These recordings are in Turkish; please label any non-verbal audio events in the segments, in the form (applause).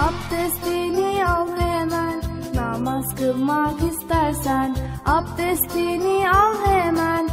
Abdestini al hemen. Namaz kılmak istersen Abdestini al hemen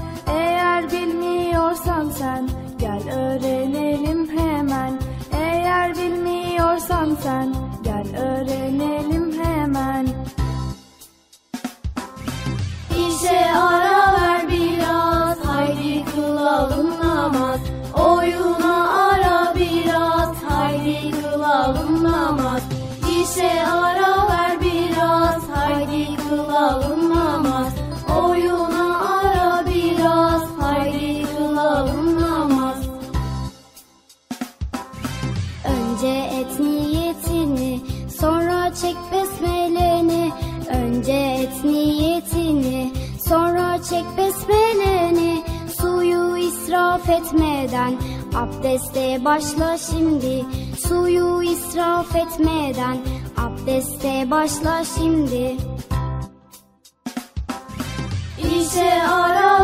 İşe ara ver biraz Haydi kılalım namaz Oyuna ara biraz Haydi kılalım namaz Önce et niyetini, sonra çek besmeleni. Önce et niyetini, sonra çek besmeleni. Suyu israf etmeden, abdeste başla şimdi. Suyu israf etmeden, abdeste başla şimdi. İşe ara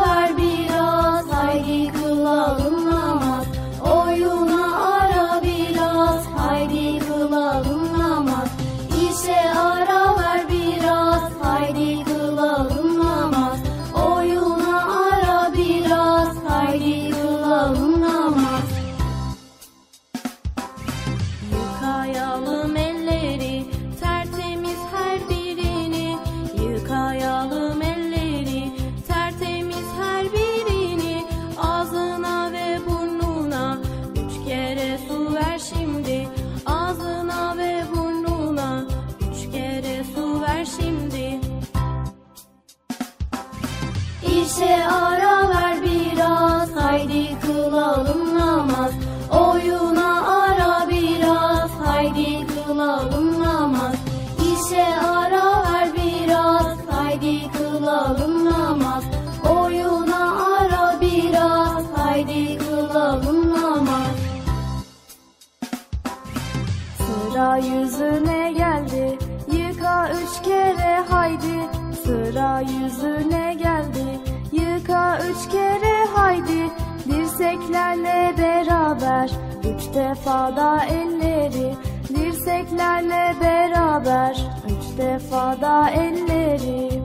Üç defa da elleri Dirseklerle beraber Üç defa da elleri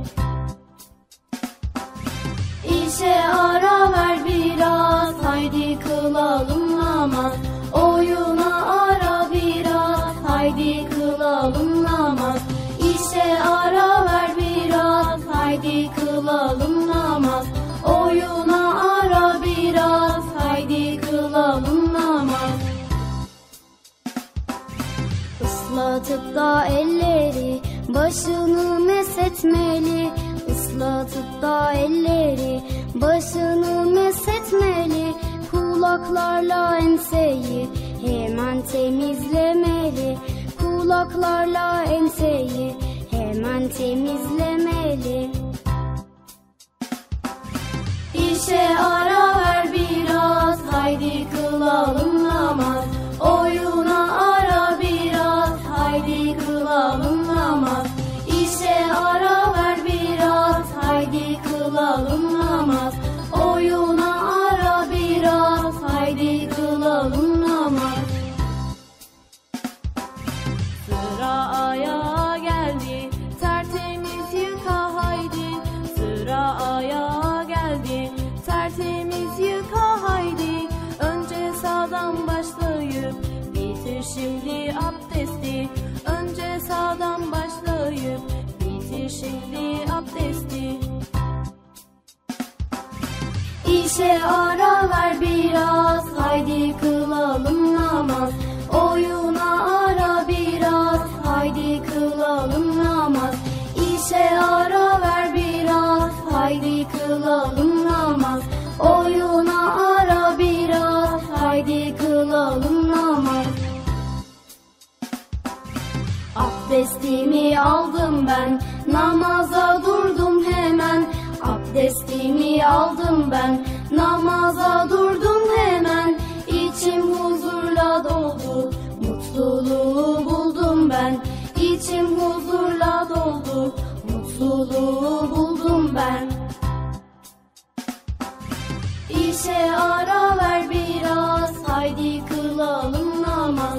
İşe ara ver biraz, haydi kılalım namaz. Da elleri başını mesetmeli. Islatıp da elleri başını mesetmeli. Kulaklarla enseyi hemen temizlemeli. Kulaklarla enseyi hemen temizlemeli. İşe ara ver biraz, haydi kılalım namaz. Oyuna ara İşe ara ver biraz, haydi kılalım namaz. Oyuna ara biraz, haydi kılalım namaz. İşe ara ver biraz, haydi kılalım namaz. Oyuna ara biraz, haydi kılalım namaz. Abdestimi aldım ben, namaza durdum hemen. Abdestimi aldım ben, namaza durdum hemen. İçim huzurla doldu, mutluluğu buldum ben. İçim huzurla doldu, mutluluğu buldum ben. İşe ara ver biraz, haydi kılalım namaz.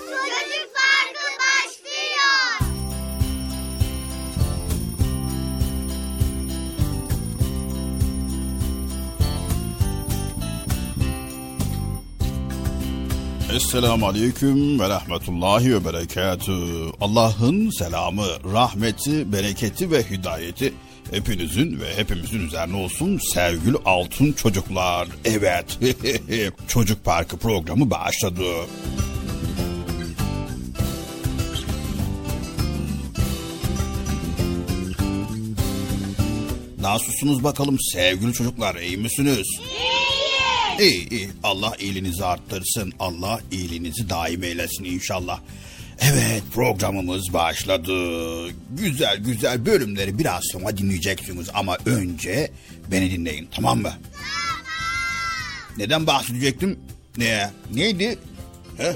Esselamu Aleyküm ve Rahmetullahi ve Berekatü. Allah'ın selamı, rahmeti, bereketi ve hidayeti hepinizin ve hepimizin üzerine olsun sevgili altın çocuklar. Evet, (laughs) Çocuk Parkı programı başladı. Nasılsınız bakalım sevgili çocuklar, iyi misiniz? İyi iyi. Allah iyiliğinizi arttırsın. Allah iyiliğinizi daim eylesin inşallah. Evet programımız başladı. Güzel güzel bölümleri biraz sonra dinleyeceksiniz ama önce beni dinleyin tamam mı? Neden bahsedecektim? Ne? Neydi? He?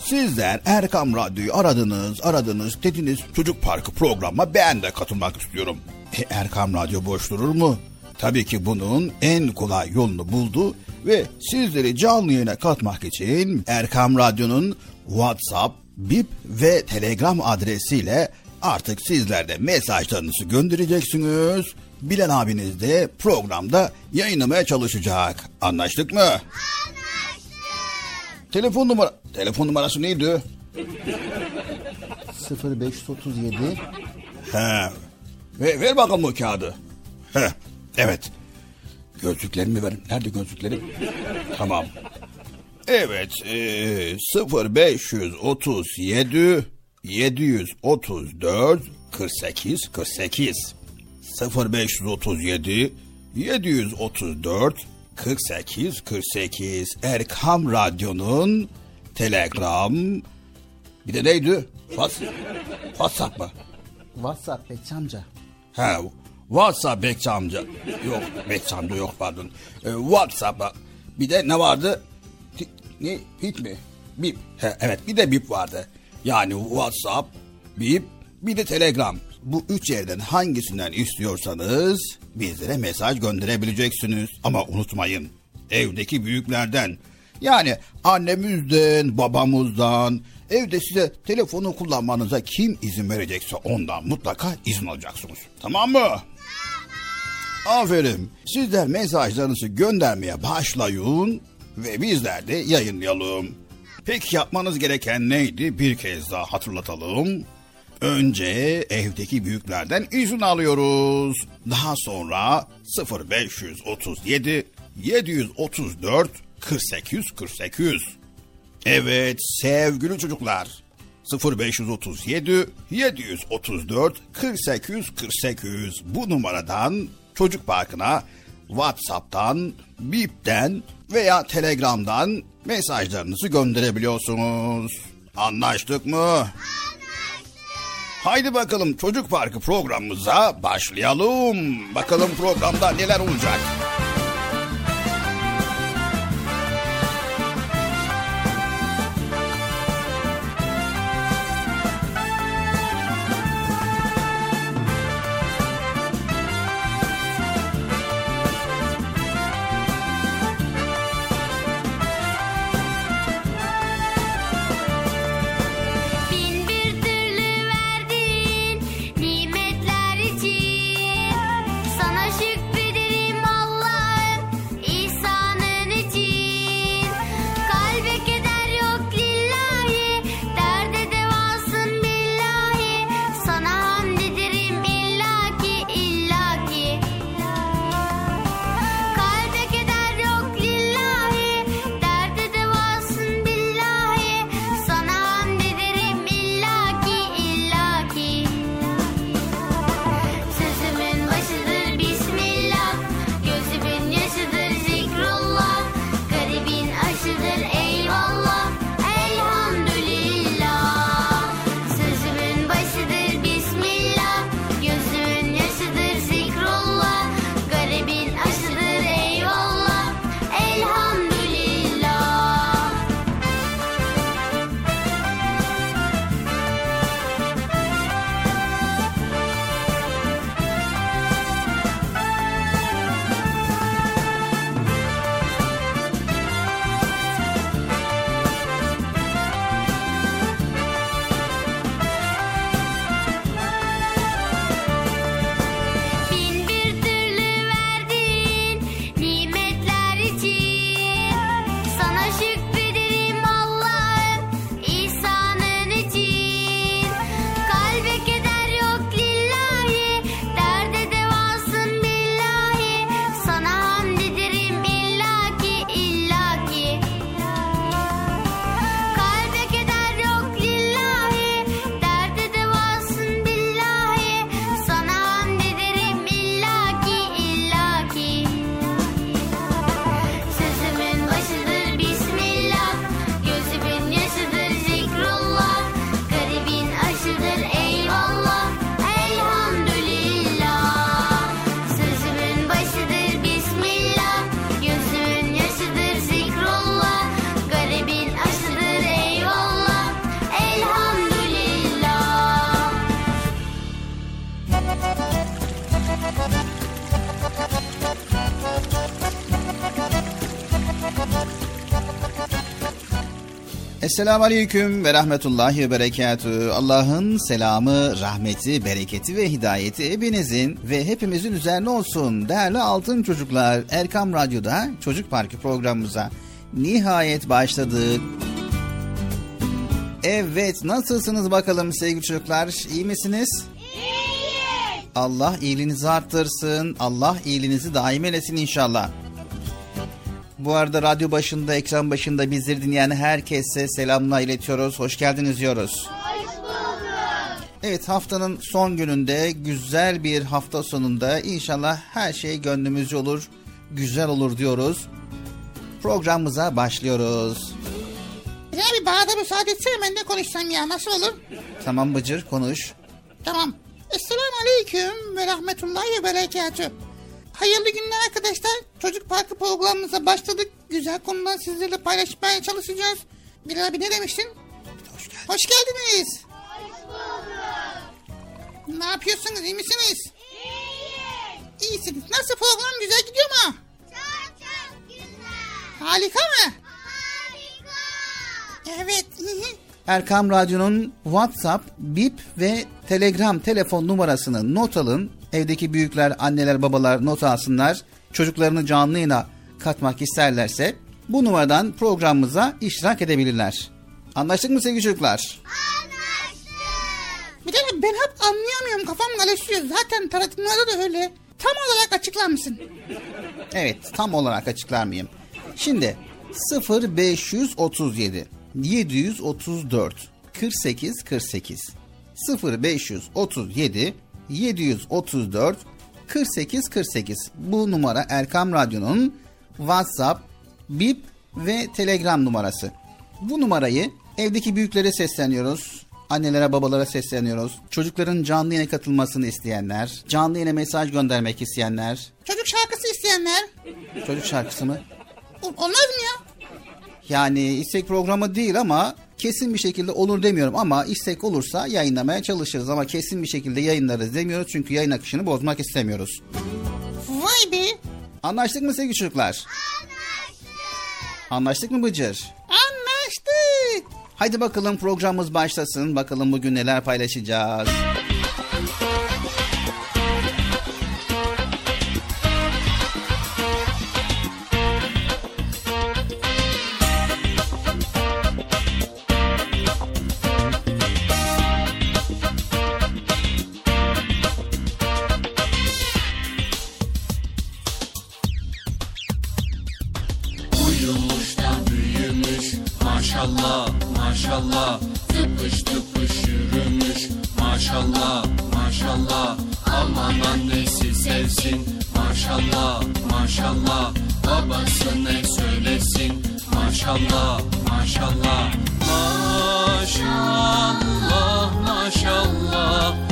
Sizler Erkam Radyo'yu aradınız, aradınız, dediniz Çocuk Parkı programına ben de katılmak istiyorum. E, Erkam Radyo boş durur mu? Tabii ki bunun en kolay yolunu buldu ve sizleri canlı yayına katmak için Erkam Radyo'nun WhatsApp, Bip ve Telegram adresiyle artık sizler de mesajlarınızı göndereceksiniz. Bilen abiniz de programda yayınlamaya çalışacak. Anlaştık mı? Anlaştık. Telefon numara telefon numarası neydi? 0537 He. Ver, ver bakalım o kağıdı. He. Evet. Gözlüklerimi verin. Nerede gözlüklerim? tamam. Evet. E, 0537 734 48 48 0537 734 48 48 Erkam Radyo'nun Telegram bir de neydi? Fas, WhatsApp mı? WhatsApp Bekçi amca. Ha, WhatsApp Bekçi amca. Yok, Bekçi amca yok pardon. Ee, WhatsApp'a bir de ne vardı? Ti- ne? Bip mi? Bip. He, evet bir de bip vardı. Yani WhatsApp, bip, bir de Telegram. Bu üç yerden hangisinden istiyorsanız bizlere mesaj gönderebileceksiniz. Ama unutmayın evdeki büyüklerden yani annemizden, babamızdan, evde size telefonu kullanmanıza kim izin verecekse ondan mutlaka izin alacaksınız. Tamam mı? Aferin. Sizler mesajlarınızı göndermeye başlayın ve bizler de yayınlayalım. Peki yapmanız gereken neydi? Bir kez daha hatırlatalım. Önce evdeki büyüklerden izin alıyoruz. Daha sonra 0537 734 48 48. Evet sevgili çocuklar. 0537 734 48 48 bu numaradan çocuk parkına WhatsApp'tan, Bip'ten veya Telegram'dan mesajlarınızı gönderebiliyorsunuz. Anlaştık mı? Anlaştık. Haydi bakalım Çocuk Parkı programımıza başlayalım. Bakalım programda neler olacak. Esselamu Aleyküm ve Rahmetullahi ve Berekatü. Allah'ın selamı, rahmeti, bereketi ve hidayeti hepinizin ve hepimizin üzerine olsun. Değerli altın çocuklar, Erkam Radyo'da Çocuk Parkı programımıza nihayet başladık. Evet, nasılsınız bakalım sevgili çocuklar? İyi misiniz? İyiyiz. Allah iyiliğinizi arttırsın. Allah iyiliğinizi daim eylesin inşallah. Bu arada radyo başında, ekran başında bizleri dinleyen herkese selamlar iletiyoruz. Hoş geldiniz diyoruz. Hoş bulduk. Evet haftanın son gününde güzel bir hafta sonunda inşallah her şey gönlümüzce olur, güzel olur diyoruz. Programımıza başlıyoruz. Ya bir bana müsaade etsene ben de konuşsam ya nasıl olur? Tamam Bıcır konuş. Tamam. Esselamu Aleyküm ve Rahmetullahi ve Berekatü. Hayırlı günler arkadaşlar. Çocuk Parkı programımıza başladık. Güzel konudan sizlerle paylaşmaya çalışacağız. Bilal abi ne demiştin? Hoş, geldin. Hoş geldiniz. Hoş bulduk. Ne yapıyorsunuz iyi misiniz? İyiyiz. İyisiniz. Nasıl program güzel gidiyor mu? Çok çok güzel. Harika mı? Harika. Evet. (laughs) Erkam Radyo'nun WhatsApp, Bip ve Telegram telefon numarasını not alın. Evdeki büyükler, anneler, babalar not alsınlar. Çocuklarını canlı yayına katmak isterlerse bu numaradan programımıza iştirak edebilirler. Anlaştık mı sevgili çocuklar? Bir de ben hep anlayamıyorum kafam karışıyor. Zaten tanıtımlarda da öyle. Tam olarak açıklar mısın? Evet, tam olarak açıklar mıyım? Şimdi 0537 734 48 48 0537 734 48 48 bu numara Erkam Radyo'nun WhatsApp, Bip ve Telegram numarası. Bu numarayı evdeki büyüklere sesleniyoruz. Annelere babalara sesleniyoruz. Çocukların canlı yayına katılmasını isteyenler, canlı yayına mesaj göndermek isteyenler. Çocuk şarkısı isteyenler. Çocuk şarkısı mı? Olmaz mı ya? Yani istek programı değil ama kesin bir şekilde olur demiyorum ama istek olursa yayınlamaya çalışırız ama kesin bir şekilde yayınlarız demiyoruz çünkü yayın akışını bozmak istemiyoruz. Vay be. Anlaştık mı sevgili çocuklar? Anlaştık. Anlaştık mı Bıcır? Anlaştık. Haydi bakalım programımız başlasın. Bakalım bugün neler paylaşacağız. Uyumuş Aman annesi sevsin? Maşallah maşallah. Babası ne söylesin. Maşallah maşallah. Maşallah maşallah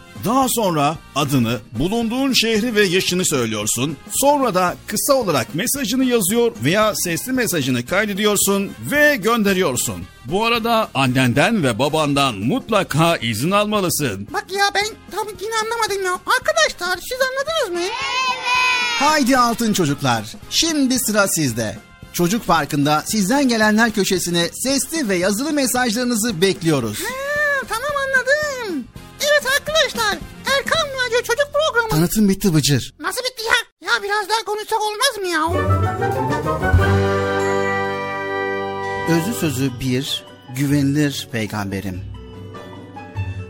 Daha sonra adını, bulunduğun şehri ve yaşını söylüyorsun. Sonra da kısa olarak mesajını yazıyor veya sesli mesajını kaydediyorsun ve gönderiyorsun. Bu arada annenden ve babandan mutlaka izin almalısın. Bak ya ben tam yine anlamadım ya. Arkadaşlar siz anladınız mı? Haydi altın çocuklar. Şimdi sıra sizde. Çocuk Parkı'nda sizden gelenler köşesine sesli ve yazılı mesajlarınızı bekliyoruz. Ha, tamam anladım. Evet arkadaşlar Erkan Radyo Çocuk Programı. Tanıtım bitti Bıcır. Nasıl bitti ya? Ya biraz daha konuşsak olmaz mı ya? Özü sözü bir, güvenilir peygamberim.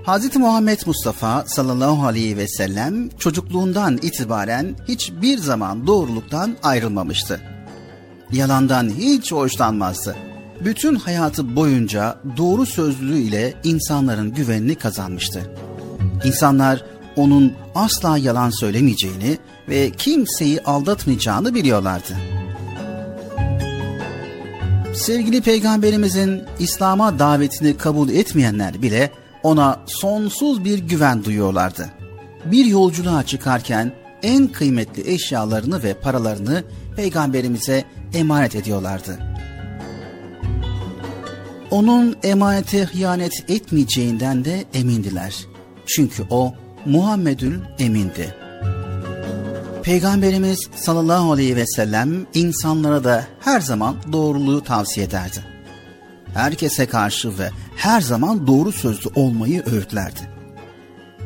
Hz. Muhammed Mustafa sallallahu aleyhi ve sellem çocukluğundan itibaren hiçbir zaman doğruluktan ayrılmamıştı. Yalandan hiç hoşlanmazdı. Bütün hayatı boyunca doğru sözlülüğü ile insanların güvenini kazanmıştı. İnsanlar onun asla yalan söylemeyeceğini ve kimseyi aldatmayacağını biliyorlardı. Sevgili peygamberimizin İslam'a davetini kabul etmeyenler bile ona sonsuz bir güven duyuyorlardı. Bir yolculuğa çıkarken en kıymetli eşyalarını ve paralarını peygamberimize emanet ediyorlardı. Onun emanete hıyanet etmeyeceğinden de emindiler. Çünkü o Muhammedül Emin'di. Peygamberimiz sallallahu aleyhi ve sellem insanlara da her zaman doğruluğu tavsiye ederdi. Herkese karşı ve her zaman doğru sözlü olmayı öğütlerdi.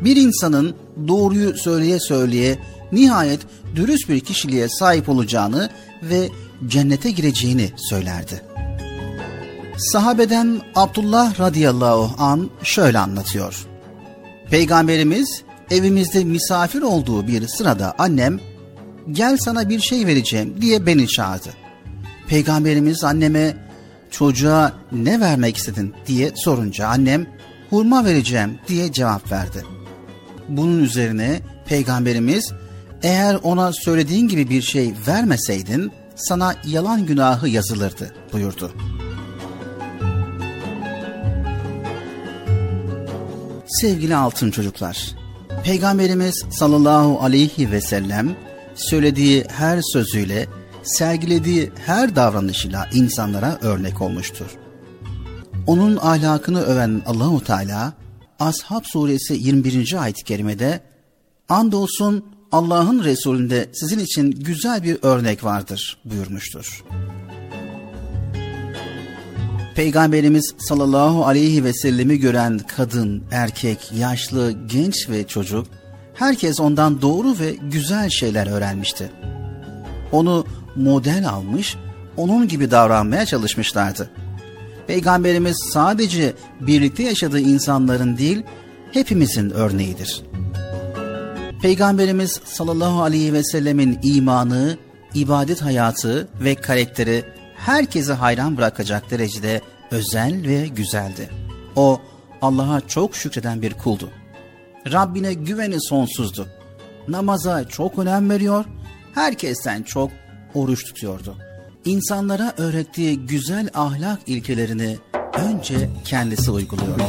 Bir insanın doğruyu söyleye söyleye nihayet dürüst bir kişiliğe sahip olacağını ve cennete gireceğini söylerdi. Sahabeden Abdullah radıyallahu an şöyle anlatıyor. Peygamberimiz evimizde misafir olduğu bir sırada annem gel sana bir şey vereceğim diye beni çağırdı. Peygamberimiz anneme çocuğa ne vermek istedin diye sorunca annem hurma vereceğim diye cevap verdi. Bunun üzerine peygamberimiz eğer ona söylediğin gibi bir şey vermeseydin sana yalan günahı yazılırdı buyurdu. Sevgili altın çocuklar, Peygamberimiz sallallahu aleyhi ve sellem söylediği her sözüyle, sergilediği her davranışıyla insanlara örnek olmuştur. Onun ahlakını öven Allahu Teala Ashab suresi 21. ayet-i kerimede andolsun Allah'ın Resulünde sizin için güzel bir örnek vardır buyurmuştur. Peygamberimiz sallallahu aleyhi ve sellemi gören kadın, erkek, yaşlı, genç ve çocuk herkes ondan doğru ve güzel şeyler öğrenmişti. Onu model almış, onun gibi davranmaya çalışmışlardı. Peygamberimiz sadece birlikte yaşadığı insanların değil, hepimizin örneğidir. Peygamberimiz sallallahu aleyhi ve sellemin imanı, ibadet hayatı ve karakteri herkese hayran bırakacak derecede özel ve güzeldi. O Allah'a çok şükreden bir kuldu. Rabbine güveni sonsuzdu. Namaza çok önem veriyor, herkesten çok oruç tutuyordu. İnsanlara öğrettiği güzel ahlak ilkelerini önce kendisi uyguluyordu.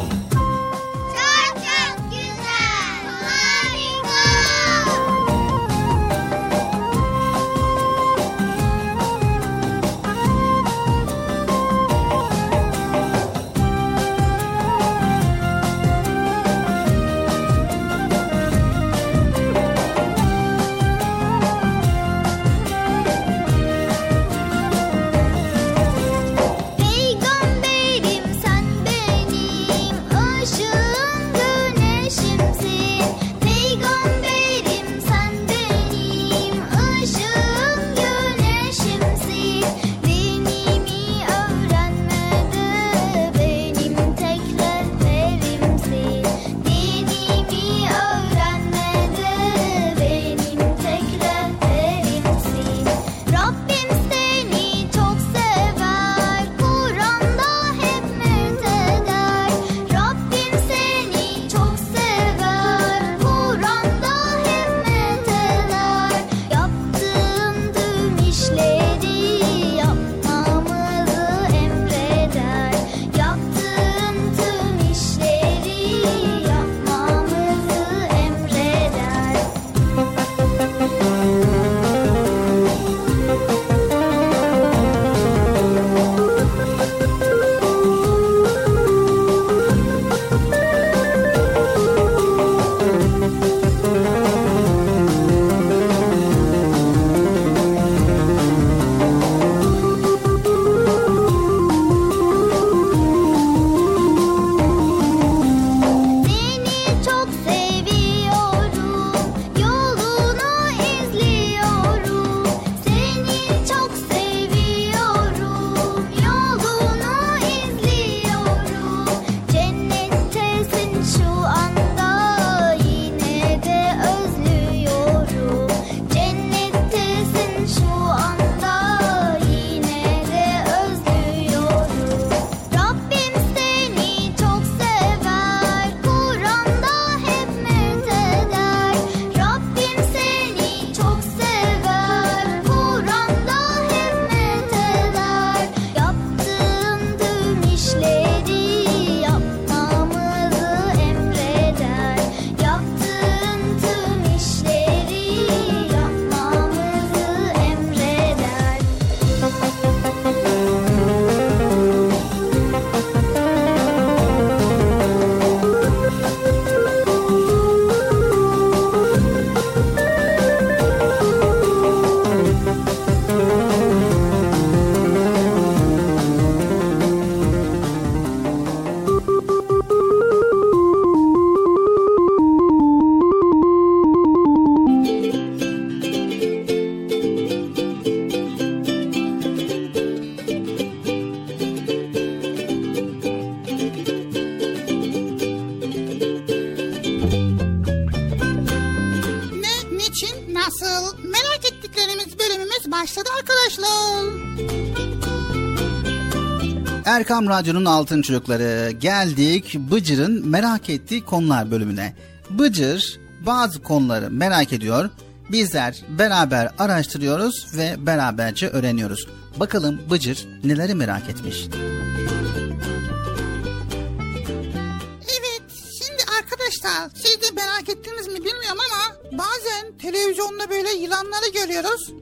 Erkam Radyo'nun Altın Çocukları geldik Bıcır'ın merak ettiği konular bölümüne. Bıcır bazı konuları merak ediyor. Bizler beraber araştırıyoruz ve beraberce öğreniyoruz. Bakalım Bıcır neleri merak etmiş. Evet, şimdi arkadaşlar siz de merak ettiniz mi bilmiyorum ama bazen televizyonda böyle yılanları görüyoruz.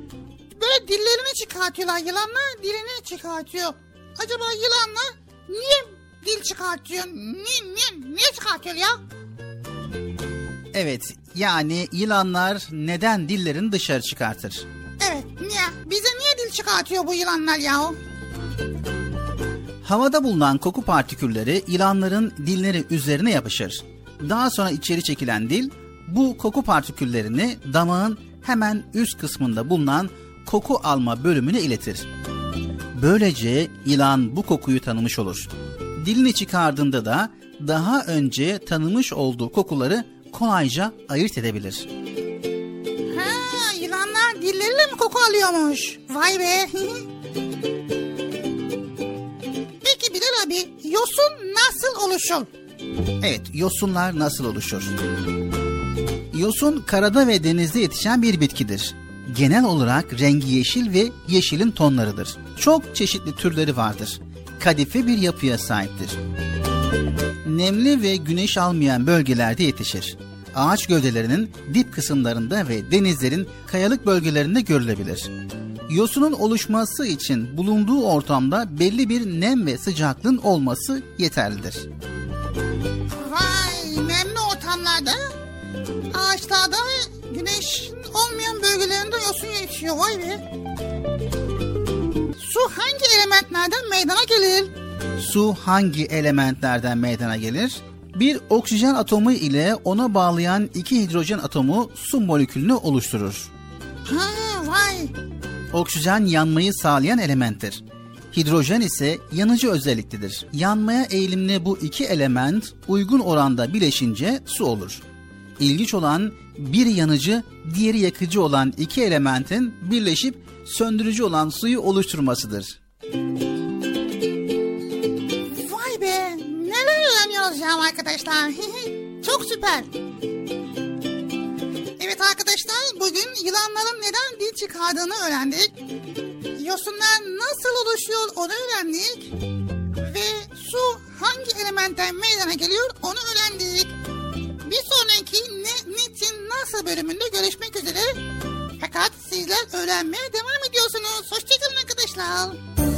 Böyle dillerini çıkartıyorlar yılanlar dilini çıkartıyor. Acaba yılanlar niye dil çıkartıyor? Niye, niye, niye çıkartıyor ya? Evet yani yılanlar neden dillerini dışarı çıkartır? Evet niye? Bize niye dil çıkartıyor bu yılanlar ya? Havada bulunan koku partikülleri yılanların dilleri üzerine yapışır. Daha sonra içeri çekilen dil bu koku partiküllerini damağın hemen üst kısmında bulunan koku alma bölümüne iletir. Böylece yılan bu kokuyu tanımış olur. Dilini çıkardığında da daha önce tanımış olduğu kokuları kolayca ayırt edebilir. Ha, yılanlar dilleriyle mi koku alıyormuş? Vay be. (laughs) Peki Bilal abi yosun nasıl oluşur? Evet, yosunlar nasıl oluşur? Yosun karada ve denizde yetişen bir bitkidir. Genel olarak rengi yeşil ve yeşilin tonlarıdır. Çok çeşitli türleri vardır. Kadife bir yapıya sahiptir. Nemli ve güneş almayan bölgelerde yetişir. Ağaç gövdelerinin dip kısımlarında ve denizlerin kayalık bölgelerinde görülebilir. Yosunun oluşması için bulunduğu ortamda belli bir nem ve sıcaklığın olması yeterlidir. Vay nemli ortamlarda ağaçlarda güneş olmayan bölgelerinde yosun yetişiyor vay be. Su hangi elementlerden meydana gelir? Su hangi elementlerden meydana gelir? Bir oksijen atomu ile ona bağlayan iki hidrojen atomu su molekülünü oluşturur. Ha vay. Oksijen yanmayı sağlayan elementtir. Hidrojen ise yanıcı özelliklidir. Yanmaya eğilimli bu iki element uygun oranda bileşince su olur. İlginç olan biri yanıcı, diğeri yakıcı olan iki elementin birleşip söndürücü olan suyu oluşturmasıdır. Vay be neler öğreniyoruz ya arkadaşlar. (laughs) Çok süper. Evet arkadaşlar bugün yılanların neden dil çıkardığını öğrendik. Yosunlar nasıl oluşuyor onu öğrendik. Ve su hangi elementten meydana geliyor onu öğrendik. Bir sonraki ne, niçin, nasıl bölümünde görüşmek üzere. Fakat sizler öğrenmeye devam ediyorsunuz. Hoşçakalın arkadaşlar.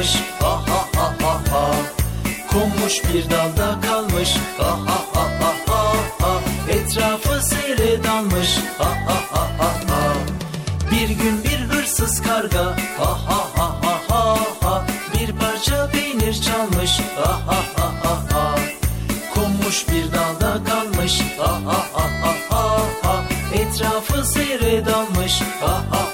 Çalmış ha ha ha ha ha konmuş bir dalda kalmış ha ha ha ha ha ha etrafı seyre dalmış ha ha ha ha ha bir gün bir hırsız karga ha ha ha ha ha ha bir parça peynir çalmış ha ha ha ha ha konmuş bir dalda kalmış ha ha ha ha ha etrafı seyre dalmış ha ha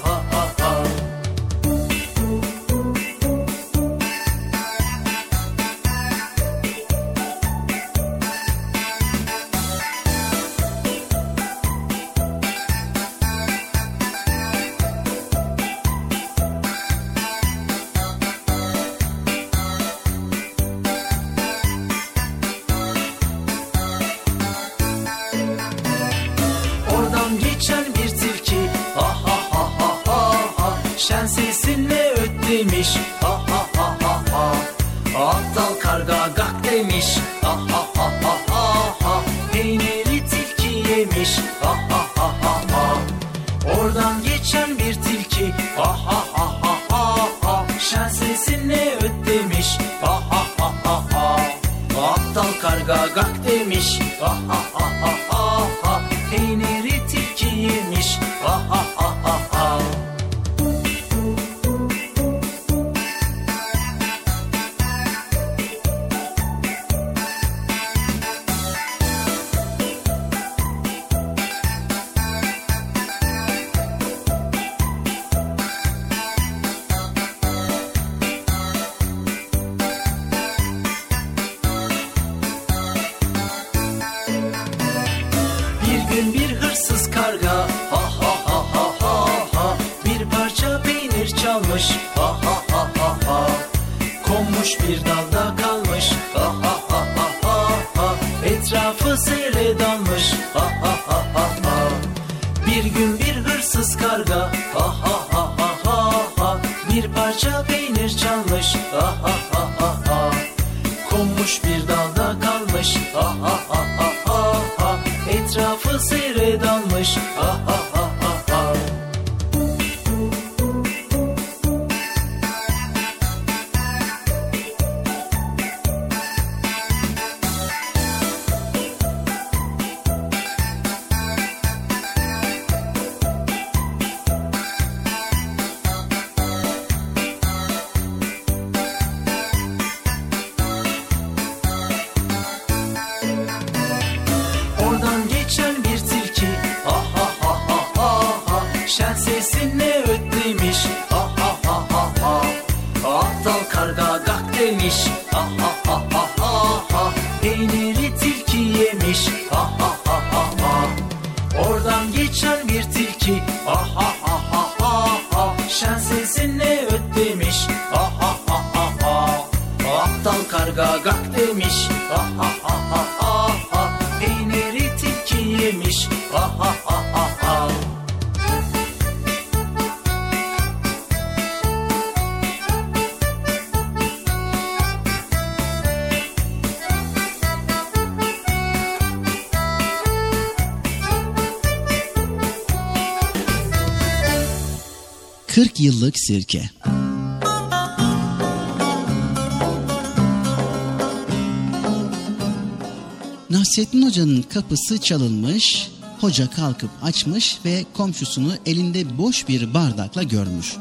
kapısı çalınmış, hoca kalkıp açmış ve komşusunu elinde boş bir bardakla görmüş.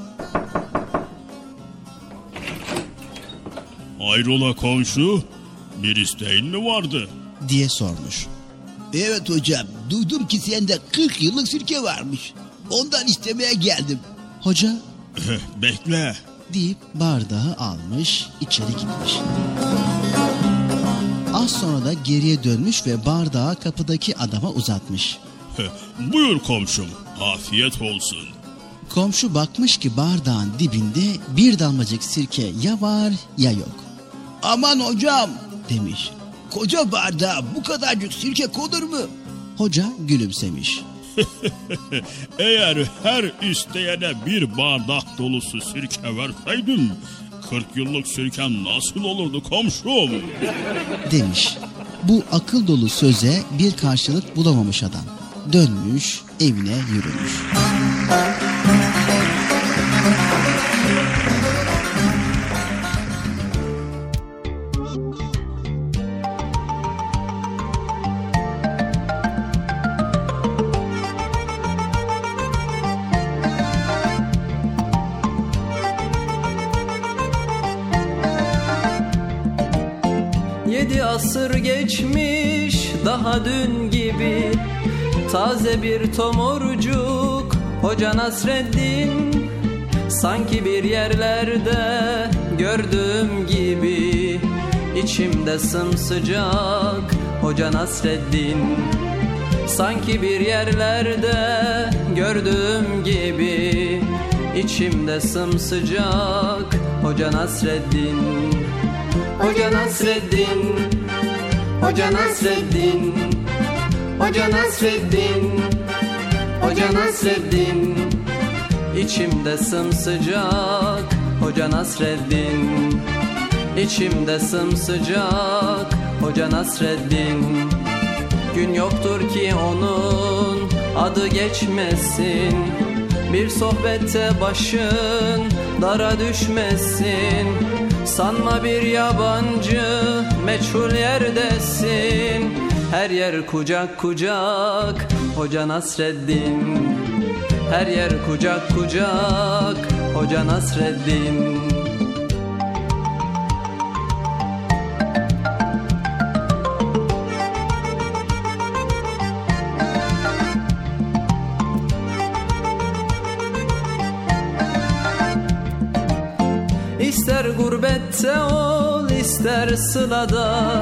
Hayrola komşu? Bir isteğin mi vardı? diye sormuş. Evet hocam duydum ki sende 40 yıllık sirke varmış. Ondan istemeye geldim. Hoca (laughs) Bekle. deyip bardağı almış, içeri gitmiş. Az sonra da geriye dönmüş ve bardağı kapıdaki adama uzatmış. Buyur komşum. Afiyet olsun. Komşu bakmış ki bardağın dibinde bir damlacık sirke ya var ya yok. Aman hocam Demiş. koca bardağa bu kadarcık sirke konur mu? Hoca gülümsemiş. (laughs) Eğer her isteyene bir bardak dolusu sirke verseydim 40 yıllık sirken nasıl olurdu komşum? Demiş. Bu akıl dolu söze bir karşılık bulamamış adam. Dönmüş evine yürümüş. Taze bir tomurcuk Hoca Nasreddin. Sanki bir yerlerde gördüğüm gibi İçimde sımsıcak Hoca Nasreddin. Sanki bir yerlerde gördüğüm gibi İçimde sımsıcak Hoca Nasreddin. Hoca Nasreddin Hoca Nasreddin. Hoca Nasreddin Hoca Nasreddin. İçimde sımsıcak. Hoca Nasreddin. İçimde sımsıcak. Hoca Nasreddin. Gün yoktur ki onun adı geçmesin. Bir sohbette başın dara düşmesin. Sanma bir yabancı meçhul yerdesin Her yer kucak kucak Hoca Nasreddin. Her yer kucak kucak Hoca Nasreddin. İster gurbette ol ister sılada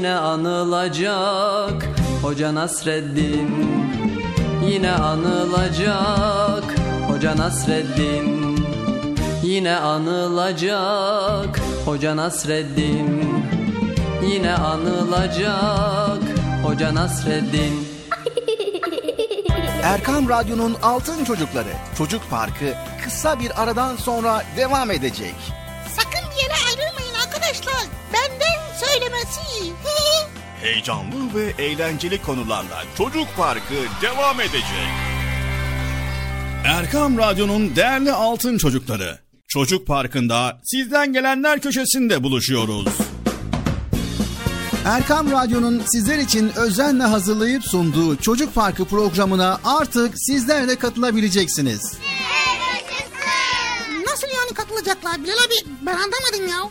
Yine anılacak. Hoca Nasreddin Yine anılacak. Hoca Nasreddin Yine anılacak. Hoca Nasreddin Yine anılacak. Hoca Nasreddin. (laughs) Erkam Radyo'nun Altın Çocukları Çocuk Parkı kısa bir aradan sonra devam edecek. Sakın bir yere ayrılmayın arkadaşlar. Benden söylemesi. (laughs) Heyecanlı ve eğlenceli konularla Çocuk Parkı devam edecek. Erkam Radyo'nun değerli altın çocukları. Çocuk Parkı'nda sizden gelenler köşesinde buluşuyoruz. Erkam Radyo'nun sizler için özenle hazırlayıp sunduğu Çocuk Parkı programına artık sizler de katılabileceksiniz. Nasıl yani katılacaklar Bilal abi? Ben anlamadım ya.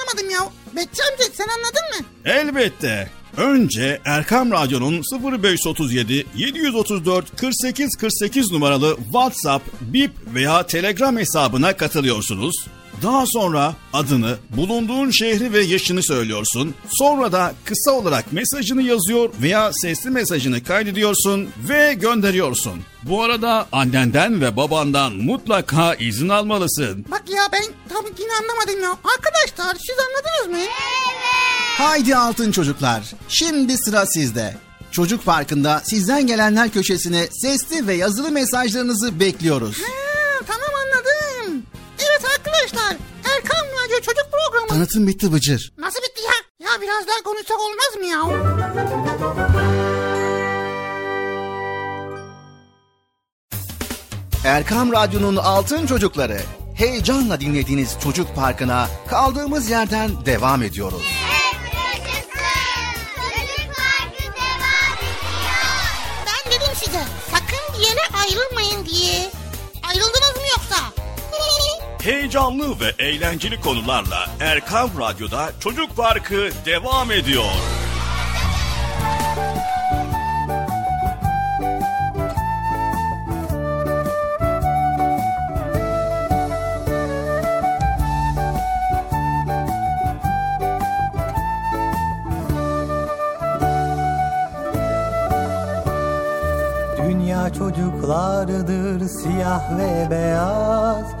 anlamadım ya. Bekçi amca sen anladın mı? Elbette. Önce Erkam Radyo'nun 0537 734 48 48 numaralı WhatsApp, Bip veya Telegram hesabına katılıyorsunuz. Daha sonra adını, bulunduğun şehri ve yaşını söylüyorsun. Sonra da kısa olarak mesajını yazıyor veya sesli mesajını kaydediyorsun ve gönderiyorsun. Bu arada annenden ve babandan mutlaka izin almalısın. Bak ya ben tam yine anlamadım ya. Arkadaşlar siz anladınız mı? Haydi altın çocuklar. Şimdi sıra sizde. Çocuk Parkı'nda sizden gelenler köşesine sesli ve yazılı mesajlarınızı bekliyoruz. Ha. Evet arkadaşlar Erkan Radyo Çocuk Programı. Tanıtım bitti Bıcır. Nasıl bitti ya? Ya biraz daha konuşsak olmaz mı ya? Erkam Radyo'nun Altın Çocukları. Heyecanla dinlediğiniz Çocuk Parkı'na kaldığımız yerden devam ediyoruz. Ben dedim size sakın bir yere ayrılmayın diye. Ayrıldınız mı yoksa? Heyecanlı ve eğlenceli konularla Erkam Radyo'da Çocuk Parkı devam ediyor. Dünya çocuklar vardır siyah ve beyaz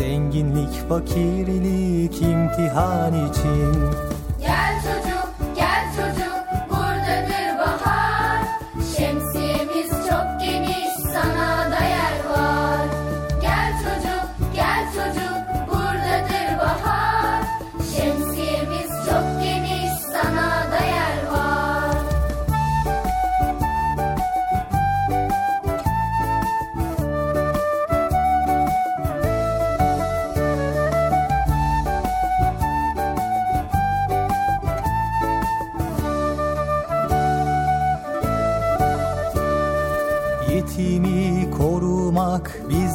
Zenginlik fakirlik imtihan için. Gel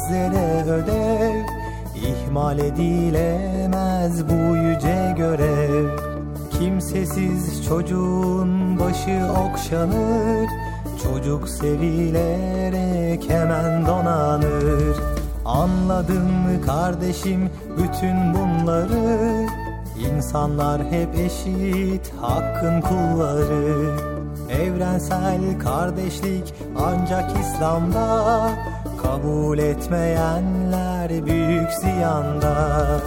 bizlere ödev İhmal edilemez bu yüce görev. Kimsesiz çocuğun başı okşanır Çocuk sevilerek hemen donanır. Anladın mı kardeşim bütün bunları İnsanlar hep eşit hakkın kulları. Evrensel kardeşlik ancak İslam'da Kabul etmeyenler büyük ziyanda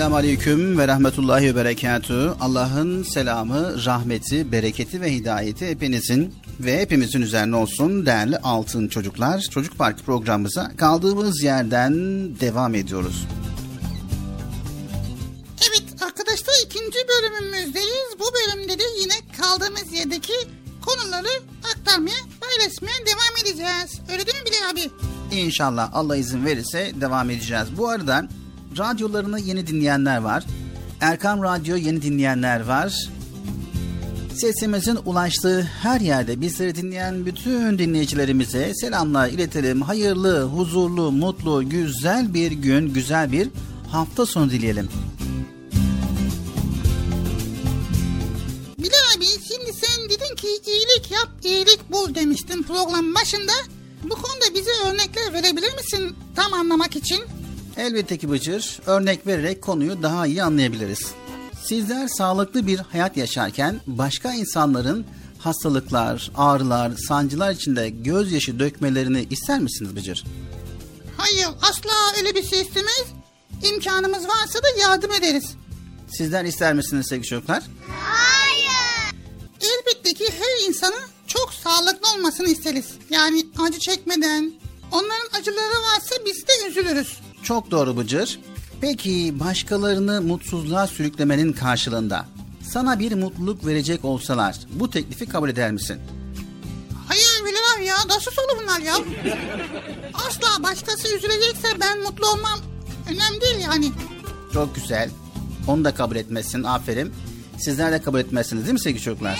Esselamu Aleyküm ve Rahmetullahi ve Berekatü. Allah'ın selamı, rahmeti, bereketi ve hidayeti hepinizin ve hepimizin üzerine olsun değerli altın çocuklar. Çocuk Parkı programımıza kaldığımız yerden devam ediyoruz. Evet arkadaşlar ikinci bölümümüzdeyiz. Bu bölümde de yine kaldığımız yerdeki konuları aktarmaya, paylaşmaya devam edeceğiz. Öyle değil mi Bilal abi? İnşallah Allah izin verirse devam edeceğiz. Bu arada radyolarını yeni dinleyenler var. Erkam Radyo yeni dinleyenler var. Sesimizin ulaştığı her yerde bizleri dinleyen bütün dinleyicilerimize selamlar iletelim. Hayırlı, huzurlu, mutlu, güzel bir gün, güzel bir hafta sonu dileyelim. Bilal abi şimdi sen dedin ki iyilik yap, iyilik bul demiştin program başında. Bu konuda bize örnekler verebilir misin tam anlamak için? Elbette ki Bıcır, örnek vererek konuyu daha iyi anlayabiliriz. Sizler sağlıklı bir hayat yaşarken başka insanların hastalıklar, ağrılar, sancılar içinde gözyaşı dökmelerini ister misiniz Bıcır? Hayır asla öyle bir şey istemeyiz. İmkanımız varsa da yardım ederiz. Sizler ister misiniz sevgili çocuklar? Elbette ki her insanın çok sağlıklı olmasını isteriz. Yani acı çekmeden. Onların acıları varsa biz de üzülürüz. Çok doğru Bıcır. Peki başkalarını mutsuzluğa sürüklemenin karşılığında sana bir mutluluk verecek olsalar bu teklifi kabul eder misin? Hayır Bilal ya nasıl olur bunlar ya? Asla başkası üzülecekse ben mutlu olmam. Önemli değil yani. Çok güzel. Onu da kabul etmezsin. Aferin. Sizler de kabul etmezsiniz değil mi sevgili çocuklar?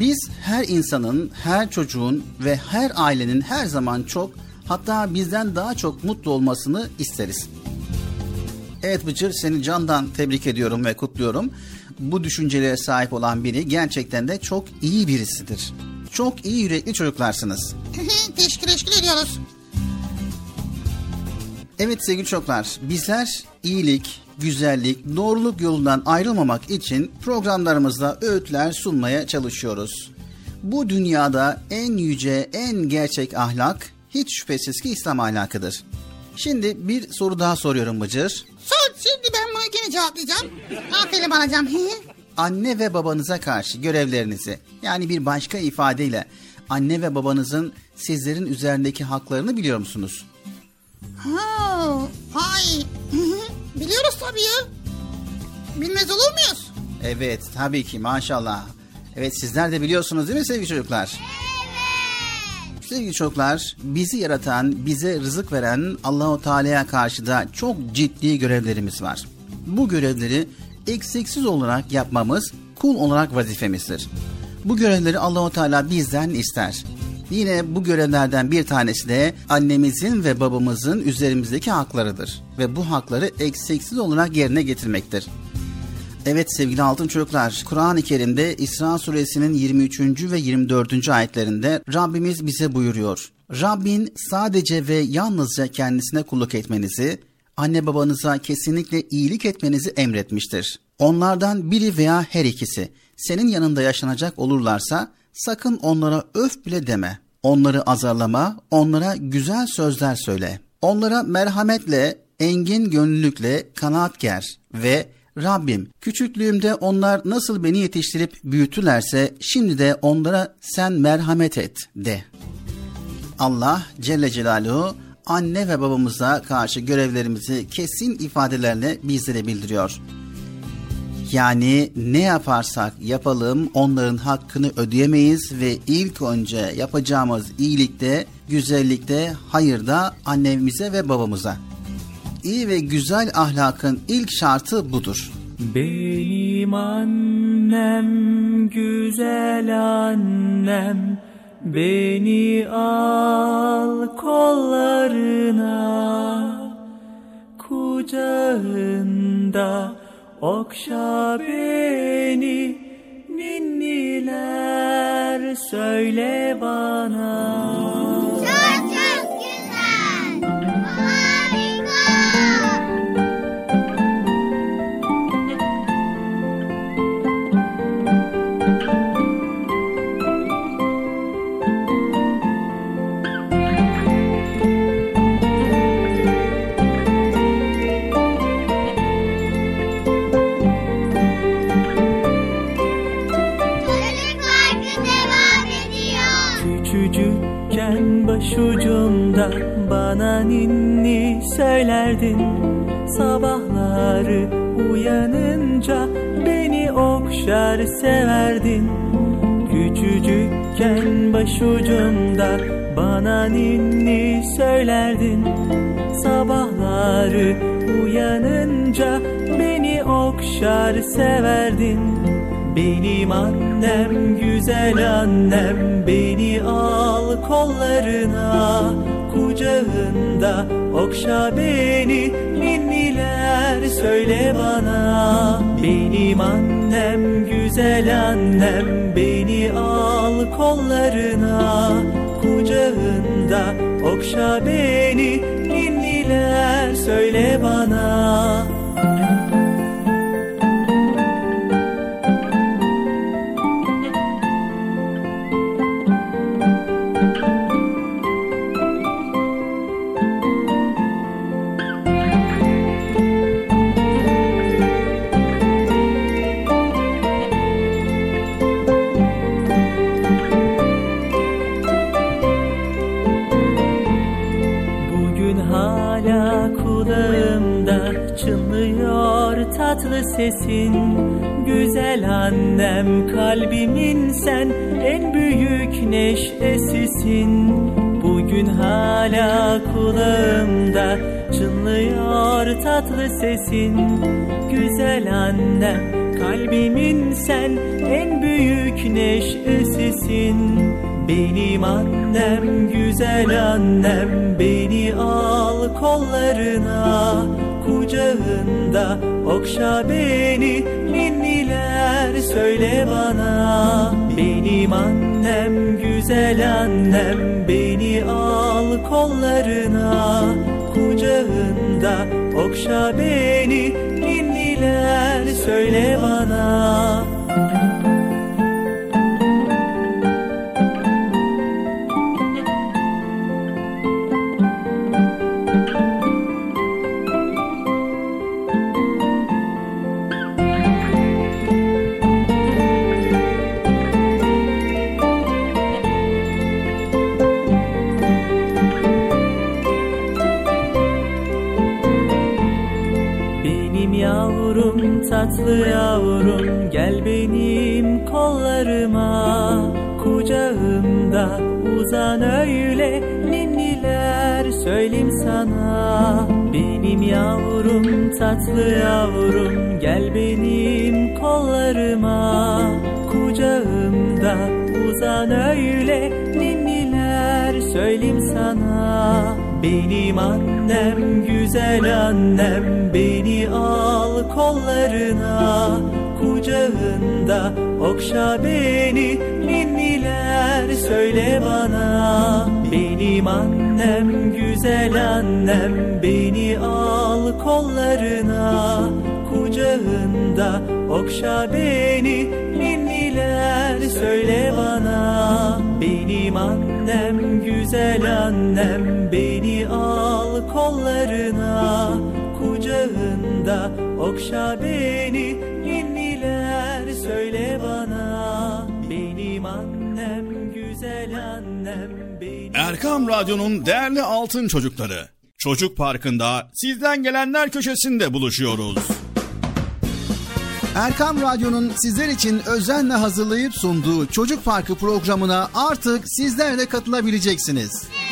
Biz her insanın, her çocuğun ve her ailenin her zaman çok hatta bizden daha çok mutlu olmasını isteriz. Evet Bıcır seni candan tebrik ediyorum ve kutluyorum. Bu düşüncelere sahip olan biri gerçekten de çok iyi birisidir. Çok iyi yürekli çocuklarsınız. (laughs) teşekkür teşekkür ediyoruz. Evet sevgili çocuklar, bizler iyilik, güzellik, doğruluk yolundan ayrılmamak için programlarımızda öğütler sunmaya çalışıyoruz. Bu dünyada en yüce, en gerçek ahlak hiç şüphesiz ki İslam ahlakıdır. Şimdi bir soru daha soruyorum Bıcır. Sor şimdi ben bunu yine cevaplayacağım. Aferin alacağım. Anne ve babanıza karşı görevlerinizi yani bir başka ifadeyle anne ve babanızın sizlerin üzerindeki haklarını biliyor musunuz? Ha, hay. Biliyoruz tabii ya. Bilmez olur muyuz? Evet tabii ki maşallah. Evet sizler de biliyorsunuz değil mi sevgili çocuklar? Evet. Sevgili çocuklar bizi yaratan, bize rızık veren Allahu Teala'ya karşı da çok ciddi görevlerimiz var. Bu görevleri eksiksiz olarak yapmamız kul olarak vazifemizdir. Bu görevleri Allahu Teala bizden ister. Yine bu görevlerden bir tanesi de annemizin ve babamızın üzerimizdeki haklarıdır ve bu hakları eksiksiz olarak yerine getirmektir. Evet sevgili altın çocuklar, Kur'an-ı Kerim'de İsra suresinin 23. ve 24. ayetlerinde Rabbimiz bize buyuruyor. Rabbin sadece ve yalnızca kendisine kulluk etmenizi, anne babanıza kesinlikle iyilik etmenizi emretmiştir. Onlardan biri veya her ikisi senin yanında yaşanacak olurlarsa sakın onlara öf bile deme. Onları azarlama, onlara güzel sözler söyle. Onlara merhametle, engin gönüllülükle kanaat ger ve Rabbim küçüklüğümde onlar nasıl beni yetiştirip büyütülerse şimdi de onlara sen merhamet et de. Allah Celle Celaluhu anne ve babamıza karşı görevlerimizi kesin ifadelerle bizlere bildiriyor. Yani ne yaparsak yapalım onların hakkını ödeyemeyiz ve ilk önce yapacağımız iyilikte, güzellikte, hayırda annemize ve babamıza. İyi ve güzel ahlakın ilk şartı budur. Benim annem güzel annem Beni al kollarına Kucağında okşa beni Ninniler söyle bana söylerdin Sabahları uyanınca beni okşar severdin. Küçücükken başucumda bana ninni söylerdin. Sabahları uyanınca beni okşar severdin. Benim annem güzel annem beni al kollarına kucağında okşa beni ninniler söyle bana. Benim annem güzel annem beni al kollarına. Kucağında okşa beni ninniler söyle bana tatlı sesin Güzel annem kalbimin sen en büyük neşesisin. Bugün hala kulağımda çınlıyor tatlı sesin. Güzel annem kalbimin sen en büyük neşesisin. Benim annem güzel annem beni al kollarına kucağında okşa beni ninniler söyle bana. Benim annem güzel annem beni al kollarına. Kucağında okşa beni ninniler söyle bana. Benim tatlı yavrum gel benim kollarıma. Kucağımda uzan öyle ninniler söyleyeyim sana. Benim yavrum tatlı yavrum gel benim kollarıma. Kucağımda uzan öyle ninniler söyleyeyim sana. Benim annem güzel annem beni al kollarına. Kucağında okşa beni ninniler söyle bana. Benim annem güzel annem beni al kollarına. Kucağında okşa beni ninniler söyle bana. Benim annem güzel annem beni al kollarına kucağında okşa beni ninniler söyle bana benim annem güzel annem beni Erkam Radyo'nun değerli altın çocukları. Çocuk Parkı'nda sizden gelenler köşesinde buluşuyoruz. Erkam Radyo'nun sizler için özenle hazırlayıp sunduğu Çocuk Parkı programına artık sizler de katılabileceksiniz. Nasıl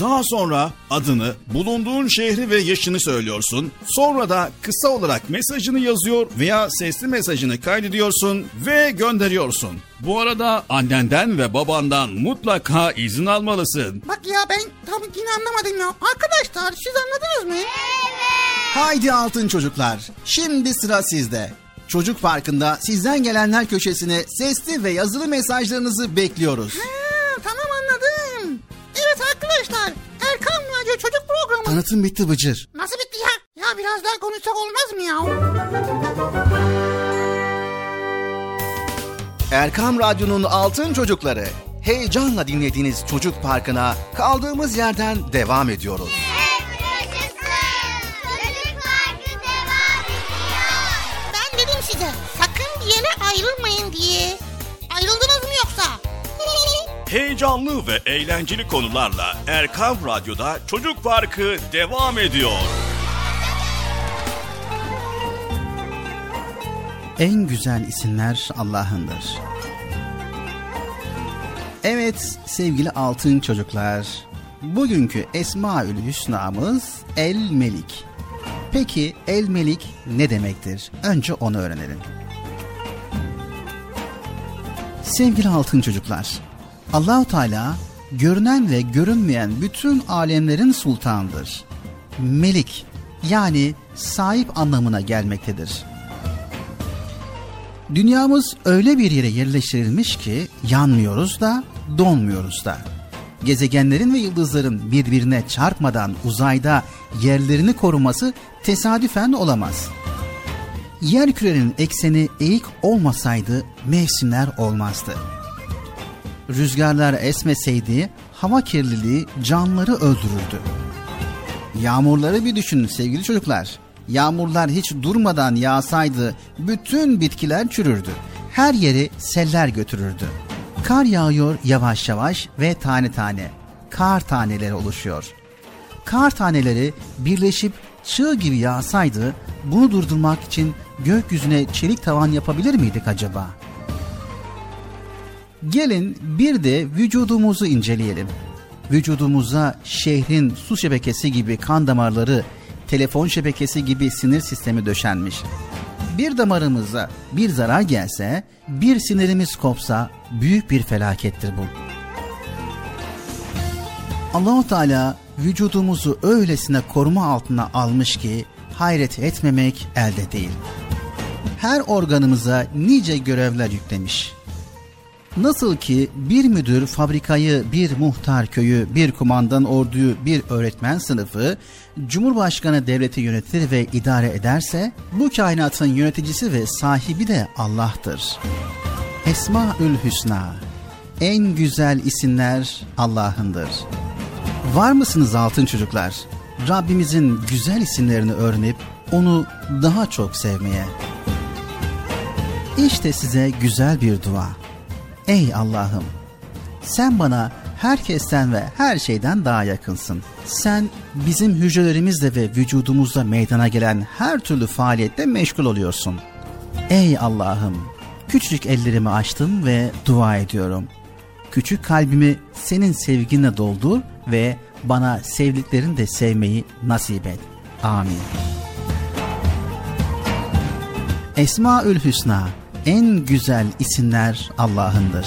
Daha sonra adını, bulunduğun şehri ve yaşını söylüyorsun. Sonra da kısa olarak mesajını yazıyor veya sesli mesajını kaydediyorsun ve gönderiyorsun. Bu arada annenden ve babandan mutlaka izin almalısın. Bak ya ben tam yine anlamadım ya. Arkadaşlar siz anladınız mı? Haydi altın çocuklar. Şimdi sıra sizde. Çocuk Parkı'nda sizden gelenler köşesine sesli ve yazılı mesajlarınızı bekliyoruz. Ha, tamam anladım. Evet arkadaşlar Erkan Radyo Çocuk Programı. Tanıtım bitti Bıcır. Nasıl bitti ya? Ya biraz daha konuşsak olmaz mı ya? Erkam Radyo'nun altın çocukları. heyecanla dinlediğiniz Çocuk Parkı'na kaldığımız yerden devam ediyoruz. Ben dedim size sakın bir yere ayrılmayın diye. Ayrıldınız? Heyecanlı ve eğlenceli konularla Erkan Radyo'da Çocuk Parkı devam ediyor. En güzel isimler Allah'ındır. Evet sevgili altın çocuklar, bugünkü Esmaül Hüsna'mız El Melik. Peki El Melik ne demektir? Önce onu öğrenelim. Sevgili altın çocuklar, Allahu Teala görünen ve görünmeyen bütün alemlerin sultanıdır. Melik yani sahip anlamına gelmektedir. Dünyamız öyle bir yere yerleştirilmiş ki yanmıyoruz da donmuyoruz da. Gezegenlerin ve yıldızların birbirine çarpmadan uzayda yerlerini koruması tesadüfen olamaz. Yer kürenin ekseni eğik olmasaydı mevsimler olmazdı. Rüzgarlar esmeseydi hava kirliliği canlıları öldürürdü. Yağmurları bir düşünün sevgili çocuklar. Yağmurlar hiç durmadan yağsaydı bütün bitkiler çürürdü. Her yeri seller götürürdü. Kar yağıyor yavaş yavaş ve tane tane. Kar taneleri oluşuyor. Kar taneleri birleşip çığ gibi yağsaydı bunu durdurmak için gökyüzüne çelik tavan yapabilir miydik acaba? Gelin bir de vücudumuzu inceleyelim. Vücudumuza şehrin su şebekesi gibi kan damarları, telefon şebekesi gibi sinir sistemi döşenmiş. Bir damarımıza bir zarar gelse, bir sinirimiz kopsa büyük bir felakettir bu. Allahu Teala vücudumuzu öylesine koruma altına almış ki hayret etmemek elde değil. Her organımıza nice görevler yüklemiş. Nasıl ki bir müdür fabrikayı, bir muhtar köyü, bir kumandan orduyu, bir öğretmen sınıfı, Cumhurbaşkanı devleti yönetir ve idare ederse, bu kainatın yöneticisi ve sahibi de Allah'tır. Esmaül Hüsna, en güzel isimler Allah'ındır. Var mısınız altın çocuklar? Rabbimizin güzel isimlerini öğrenip onu daha çok sevmeye. İşte size güzel bir dua. Ey Allah'ım! Sen bana herkesten ve her şeyden daha yakınsın. Sen bizim hücrelerimizle ve vücudumuzda meydana gelen her türlü faaliyette meşgul oluyorsun. Ey Allah'ım! Küçücük ellerimi açtım ve dua ediyorum. Küçük kalbimi senin sevginle doldur ve bana sevdiklerini de sevmeyi nasip et. Amin. Esmaül Hüsna en güzel isimler Allah'ındır.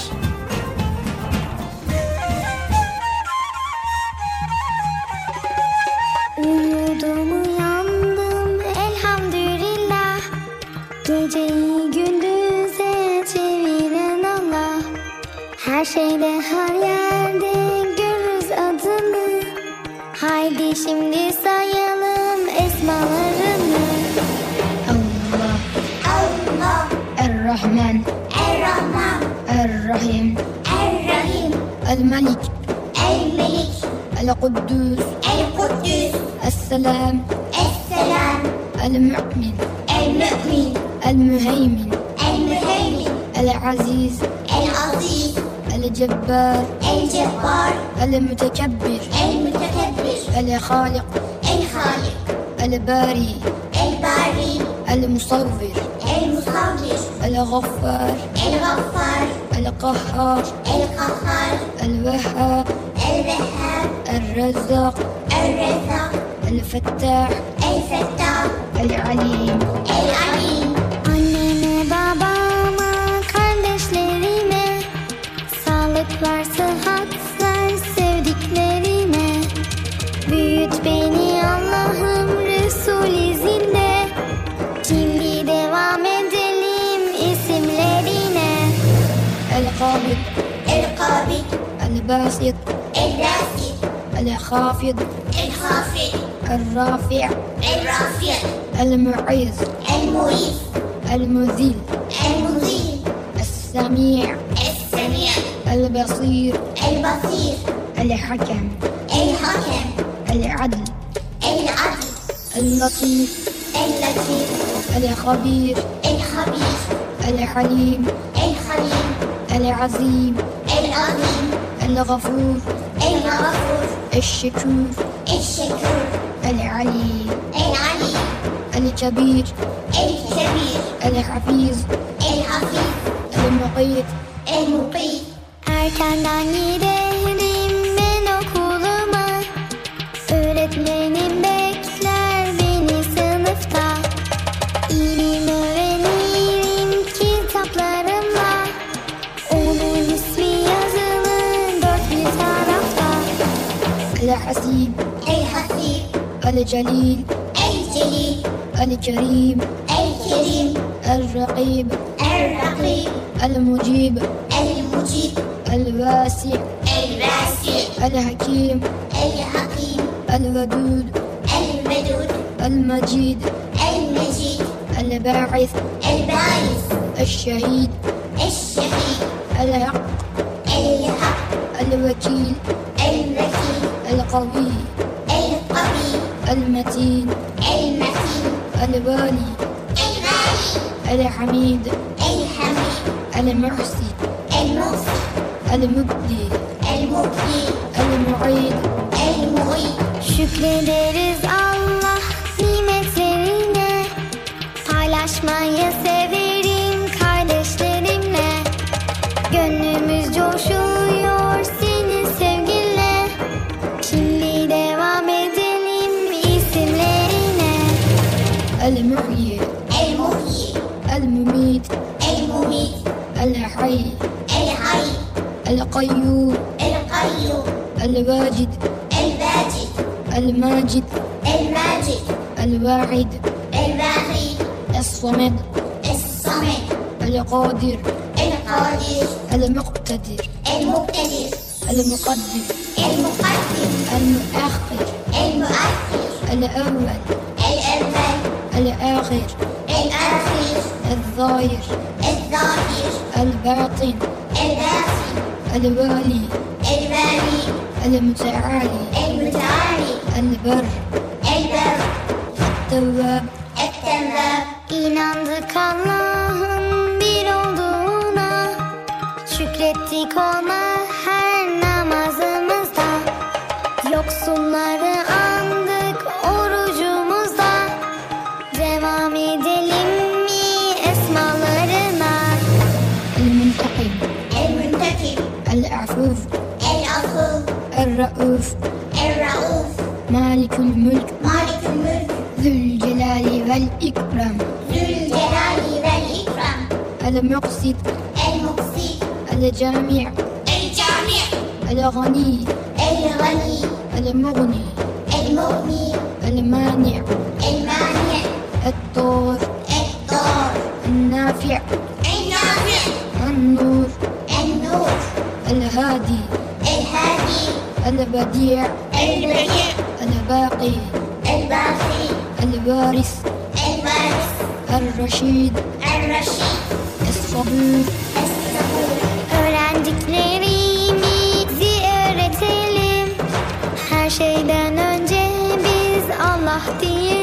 Şeyde her yerde görürüz adını. Haydi şimdi sayalım Er-Rahman Er-Rahman Er-Rahim Er-Rahim El-Malik El-Melik El-Kuddus El-Kuddüs السلام. السلام. المؤمن. المؤمن. المهيمن. المهيمن. العزيز. العزيز. الجبار. الجبار. المتكبر. المتكبر. الخالق. الخالق. الباري. الباري. المصور. الغفار. الغفار. القهار. القهار. الوهاب. الوهاب. الرزاق الرزاق الفتاح. الفتاح. العليم. العليم. El-Basit الراسي El-Hafid الخافض El-Rafi' الرافع El-Mu'iz المعيذ El-Muzil المذيل السميع السميع البصير البصير الحكم الحكم العدل العدل اللطيف اللطيف الخبير الخبير الحليم الحليم العظيم الغفور الغفور الشكور. الشكور. العليم العليم الكبير. الكبير. الحفيظ. الحفيظ. المقيت. المقيت. Erkenden الجليل الجليل الكريم الكريم الرقيب. الرقيب. المجيب. المجيب. الواسع. الواسع. الحكيم. الحكيم. الودود. الودود المجيد. المجيد. الباعث. الباعث. الشهيد. الشهيد. الحق. الحق. الوكيل. الوكيل. القوي القوي. المتين المتين الوالي الوالي الحميد. الحميد المحسي المحسن المبدي المبدي المعيد. المعيد Şükrederiz Allah الواجد. الواجد. الماجد. الماجد. الواحد الواحد الصمد. الصمد. القادر. القادر. المقتدر. المقتدر. المقدم. المقدم. المؤخر. المؤخر. الأول. الأول. الآخر. الآخر. الظاهر. الظاهر. الباطن. الباطن. الوالي. الوالي. المتعالي المتعالي البر البر التواب التواب İnandık Allah'ın الرؤوف الرؤوف مالك الملك مالك الملك ذو الجلال والإكرام ذو الجلال والإكرام المقسط المقسط الجامع الجامع الغني الغني المغني المغني المانع المانع الضار البديع البديع الباقي الباقي الوارث الوارث الرشيد الرشيد الصبور الصبور Öğrendiklerimizi öğretelim Her şeyden önce biz Allah diyelim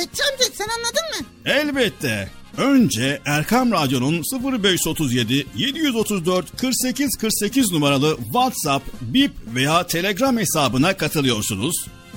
Bekçi amca sen anladın mı? Elbette. Önce Erkam Radyo'nun 0537 734 48 48 numaralı WhatsApp, Bip veya Telegram hesabına katılıyorsunuz.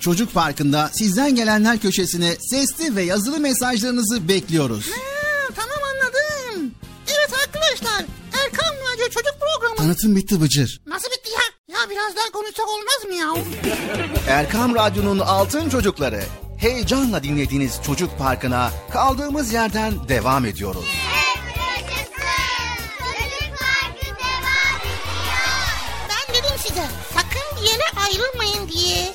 Çocuk Parkı'nda sizden gelenler köşesine sesli ve yazılı mesajlarınızı bekliyoruz. Ha, tamam anladım. Evet arkadaşlar Erkan Radyo Çocuk Programı. Tanıtım bitti Bıcır. Nasıl bitti ya? Ya biraz daha konuşsak olmaz mı ya? Erkam Radyo'nun Altın Çocukları. Heyecanla dinlediğiniz Çocuk Parkı'na kaldığımız yerden devam ediyoruz. Ben dedim size sakın bir yere ayrılmayın diye.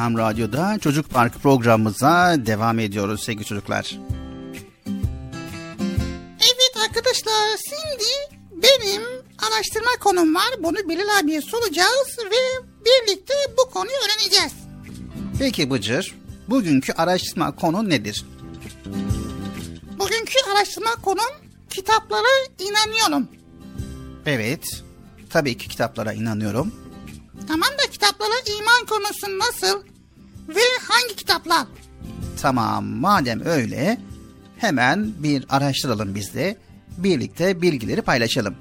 Erkam Radyo'da Çocuk Parkı programımıza devam ediyoruz sevgili çocuklar. Evet arkadaşlar şimdi benim araştırma konum var. Bunu Bilal abiye soracağız ve birlikte bu konuyu öğreneceğiz. Peki Bıcır, bugünkü araştırma konu nedir? Bugünkü araştırma konum kitaplara inanıyorum. Evet, tabii ki kitaplara inanıyorum. Tamam da kitaplara iman konusu nasıl ve hangi kitaplar? Tamam, madem öyle hemen bir araştıralım biz de. Birlikte bilgileri paylaşalım.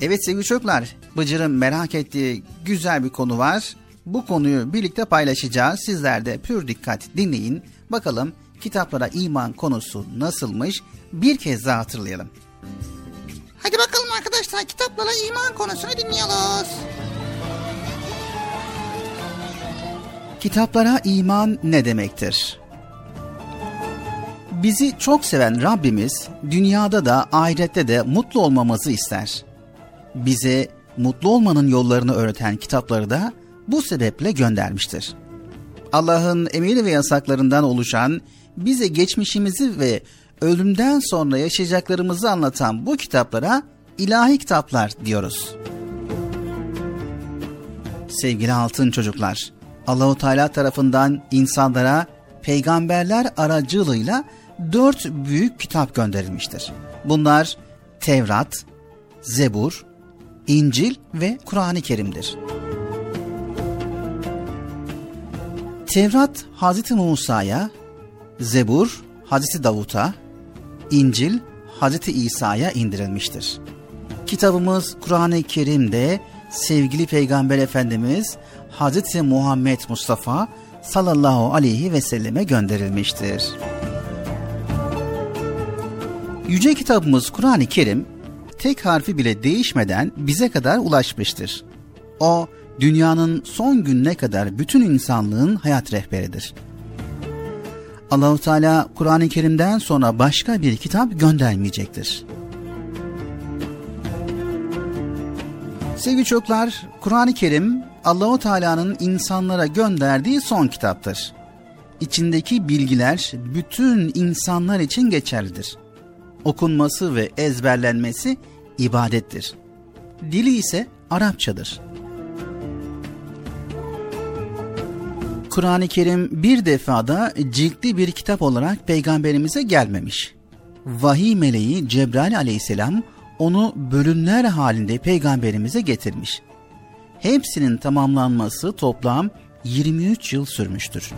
Evet sevgili çocuklar, Bıcır'ın merak ettiği güzel bir konu var. Bu konuyu birlikte paylaşacağız. Sizler de pür dikkat dinleyin. Bakalım kitaplara iman konusu nasılmış? Bir kez daha hatırlayalım. Hadi bakalım arkadaşlar kitaplara iman konusunu dinliyoruz. Kitaplara iman ne demektir? Bizi çok seven Rabbimiz dünyada da ahirette de mutlu olmamızı ister. Bize mutlu olmanın yollarını öğreten kitapları da bu sebeple göndermiştir. Allah'ın emir ve yasaklarından oluşan, bize geçmişimizi ve ölümden sonra yaşayacaklarımızı anlatan bu kitaplara ilahi kitaplar diyoruz. Sevgili altın çocuklar, Allahu Teala tarafından insanlara peygamberler aracılığıyla dört büyük kitap gönderilmiştir. Bunlar Tevrat, Zebur, İncil ve Kur'an-ı Kerim'dir. Tevrat Hazreti Musa'ya, Zebur Hazreti Davut'a, İncil Hazreti İsa'ya indirilmiştir. Kitabımız Kur'an-ı Kerim'de sevgili Peygamber Efendimiz Hazreti Muhammed Mustafa sallallahu aleyhi ve selleme gönderilmiştir. Yüce kitabımız Kur'an-ı Kerim tek harfi bile değişmeden bize kadar ulaşmıştır. O dünyanın son gününe kadar bütün insanlığın hayat rehberidir. Allahu Teala Kur'an-ı Kerim'den sonra başka bir kitap göndermeyecektir. Sevgili çocuklar, Kur'an-ı Kerim Allahu Teala'nın insanlara gönderdiği son kitaptır. İçindeki bilgiler bütün insanlar için geçerlidir. Okunması ve ezberlenmesi ibadettir. Dili ise Arapçadır. Kur'an-ı Kerim bir defada ciltli bir kitap olarak peygamberimize gelmemiş. Vahiy meleği Cebrail aleyhisselam onu bölümler halinde peygamberimize getirmiş. Hepsinin tamamlanması toplam 23 yıl sürmüştür.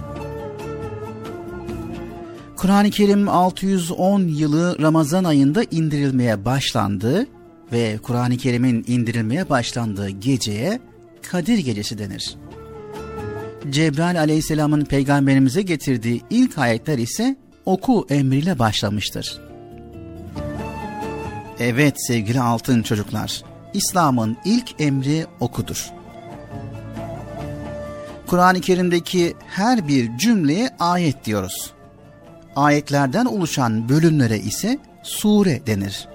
Kur'an-ı Kerim 610 yılı Ramazan ayında indirilmeye başlandı ve Kur'an-ı Kerim'in indirilmeye başlandığı geceye Kadir Gecesi denir. Cebrail aleyhisselamın peygamberimize getirdiği ilk ayetler ise oku emriyle başlamıştır. Evet sevgili altın çocuklar, İslam'ın ilk emri okudur. Kur'an-ı Kerim'deki her bir cümleye ayet diyoruz. Ayetlerden oluşan bölümlere ise sure denir.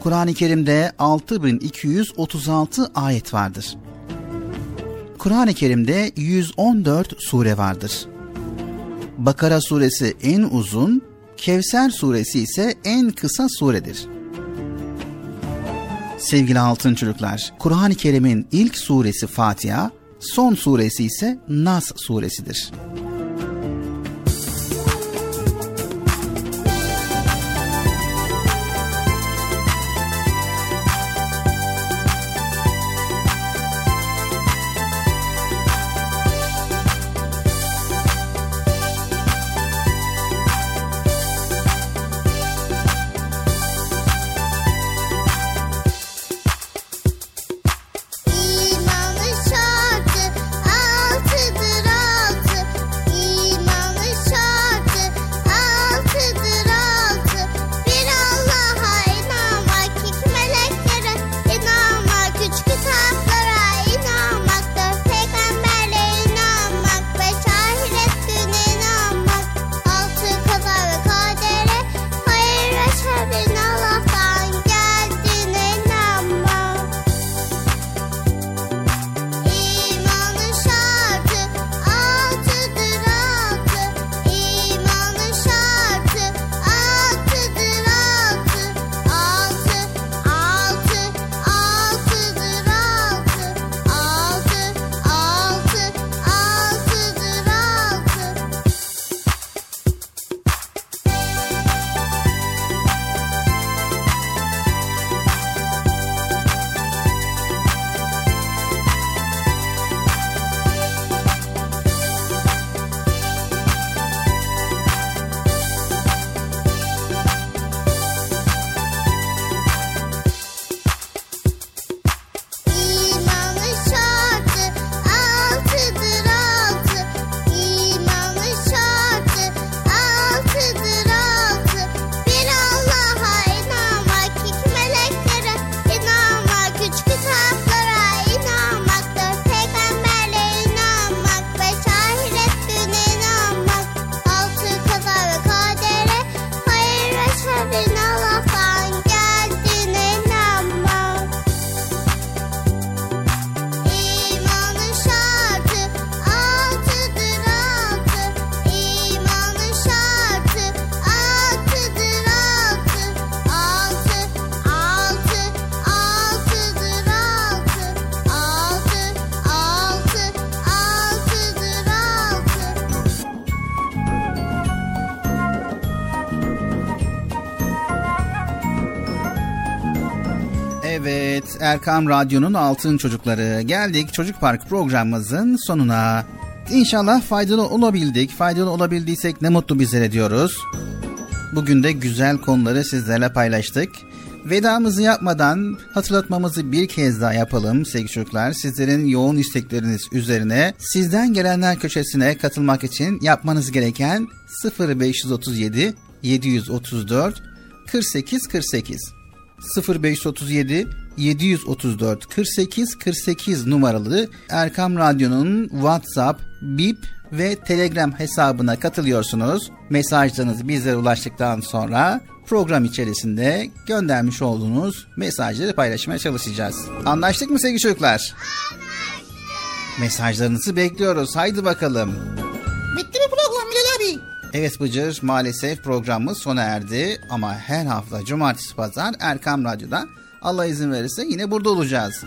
Kur'an-ı Kerim'de 6236 ayet vardır. Kur'an-ı Kerim'de 114 sure vardır. Bakara suresi en uzun, Kevser suresi ise en kısa suredir. Sevgili altın çocuklar, Kur'an-ı Kerim'in ilk suresi Fatiha, son suresi ise Nas suresidir. Erkam Radyo'nun Altın Çocukları. Geldik Çocuk Park programımızın sonuna. İnşallah faydalı olabildik. Faydalı olabildiysek ne mutlu bizlere diyoruz. Bugün de güzel konuları sizlerle paylaştık. Vedamızı yapmadan hatırlatmamızı bir kez daha yapalım sevgili çocuklar. Sizlerin yoğun istekleriniz üzerine sizden gelenler köşesine katılmak için yapmanız gereken 0537 734 48 48 0537 734 48 48 numaralı Erkam Radyo'nun WhatsApp, Bip ve Telegram hesabına katılıyorsunuz. Mesajlarınız bizlere ulaştıktan sonra program içerisinde göndermiş olduğunuz mesajları paylaşmaya çalışacağız. Anlaştık mı sevgili çocuklar? Anlaştık. Mesajlarınızı bekliyoruz. Haydi bakalım. Bitti mi program? Evet Bıcır maalesef programımız sona erdi ama her hafta cumartesi pazar Erkam Radyo'da Allah izin verirse yine burada olacağız.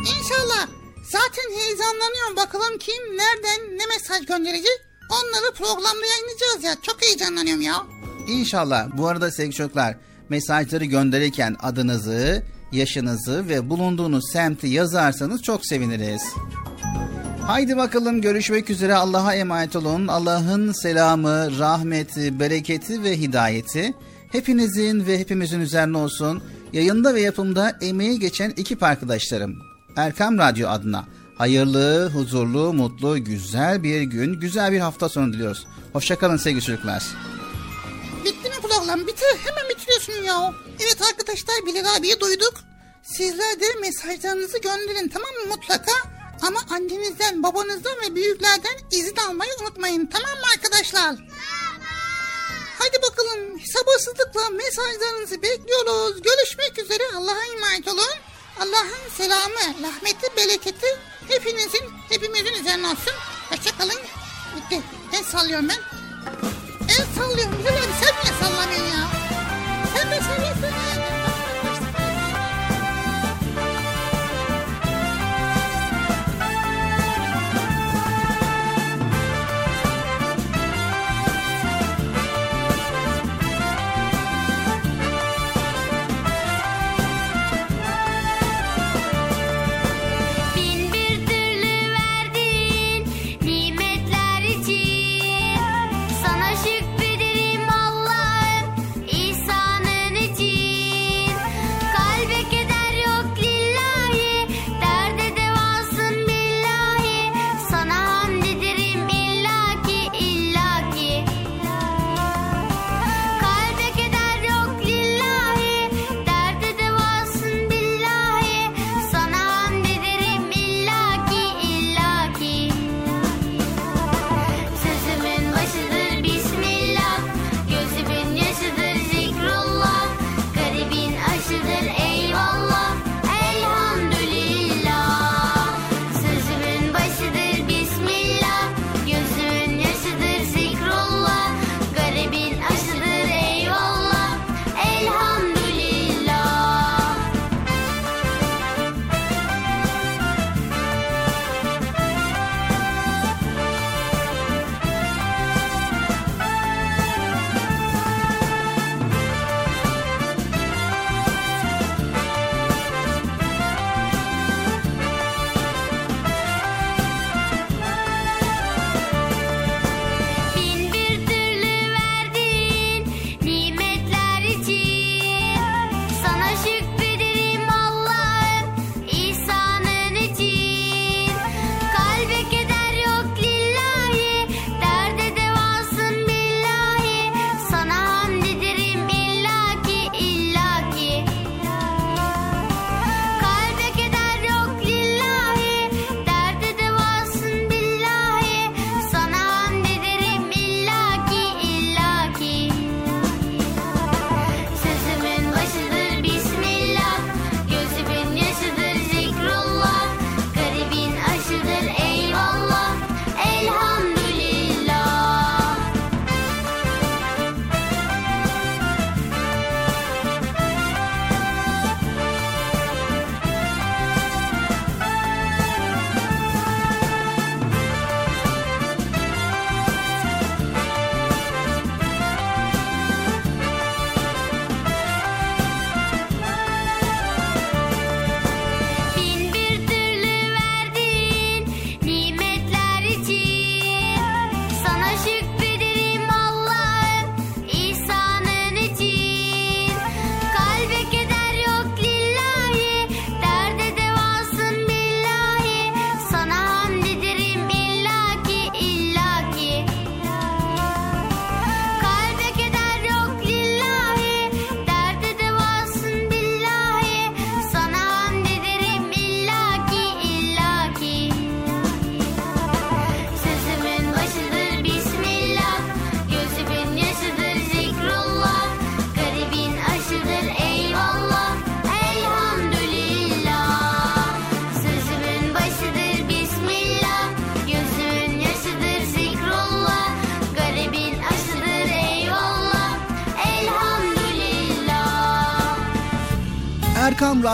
İnşallah. Zaten heyecanlanıyorum. Bakalım kim, nereden, ne mesaj gönderecek? Onları programda yayınlayacağız ya. Çok heyecanlanıyorum ya. İnşallah. Bu arada sevgili çocuklar mesajları gönderirken adınızı, yaşınızı ve bulunduğunuz semti yazarsanız çok seviniriz. Haydi bakalım görüşmek üzere Allah'a emanet olun. Allah'ın selamı, rahmeti, bereketi ve hidayeti hepinizin ve hepimizin üzerine olsun. Yayında ve yapımda emeği geçen ekip arkadaşlarım. Erkam Radyo adına hayırlı, huzurlu, mutlu, güzel bir gün, güzel bir hafta sonu diliyoruz. Hoşçakalın sevgili çocuklar. Bitti mi program? Bitir. Hemen bitiriyorsun ya. Evet arkadaşlar Bilal abiyi duyduk. Sizler de mesajlarınızı gönderin tamam mı mutlaka? Ama annenizden, babanızdan ve büyüklerden izin almayı unutmayın. Tamam mı arkadaşlar? Tamam. Hadi bakalım sabırsızlıkla mesajlarınızı bekliyoruz. Görüşmek üzere. Allah'a emanet olun. Allah'ın selamı, rahmeti, bereketi hepinizin, hepimizin üzerine olsun. Hoşçakalın. Bitti. El sallıyorum ben. El sallıyorum. Bilal abi sen niye sallamıyorsun ya?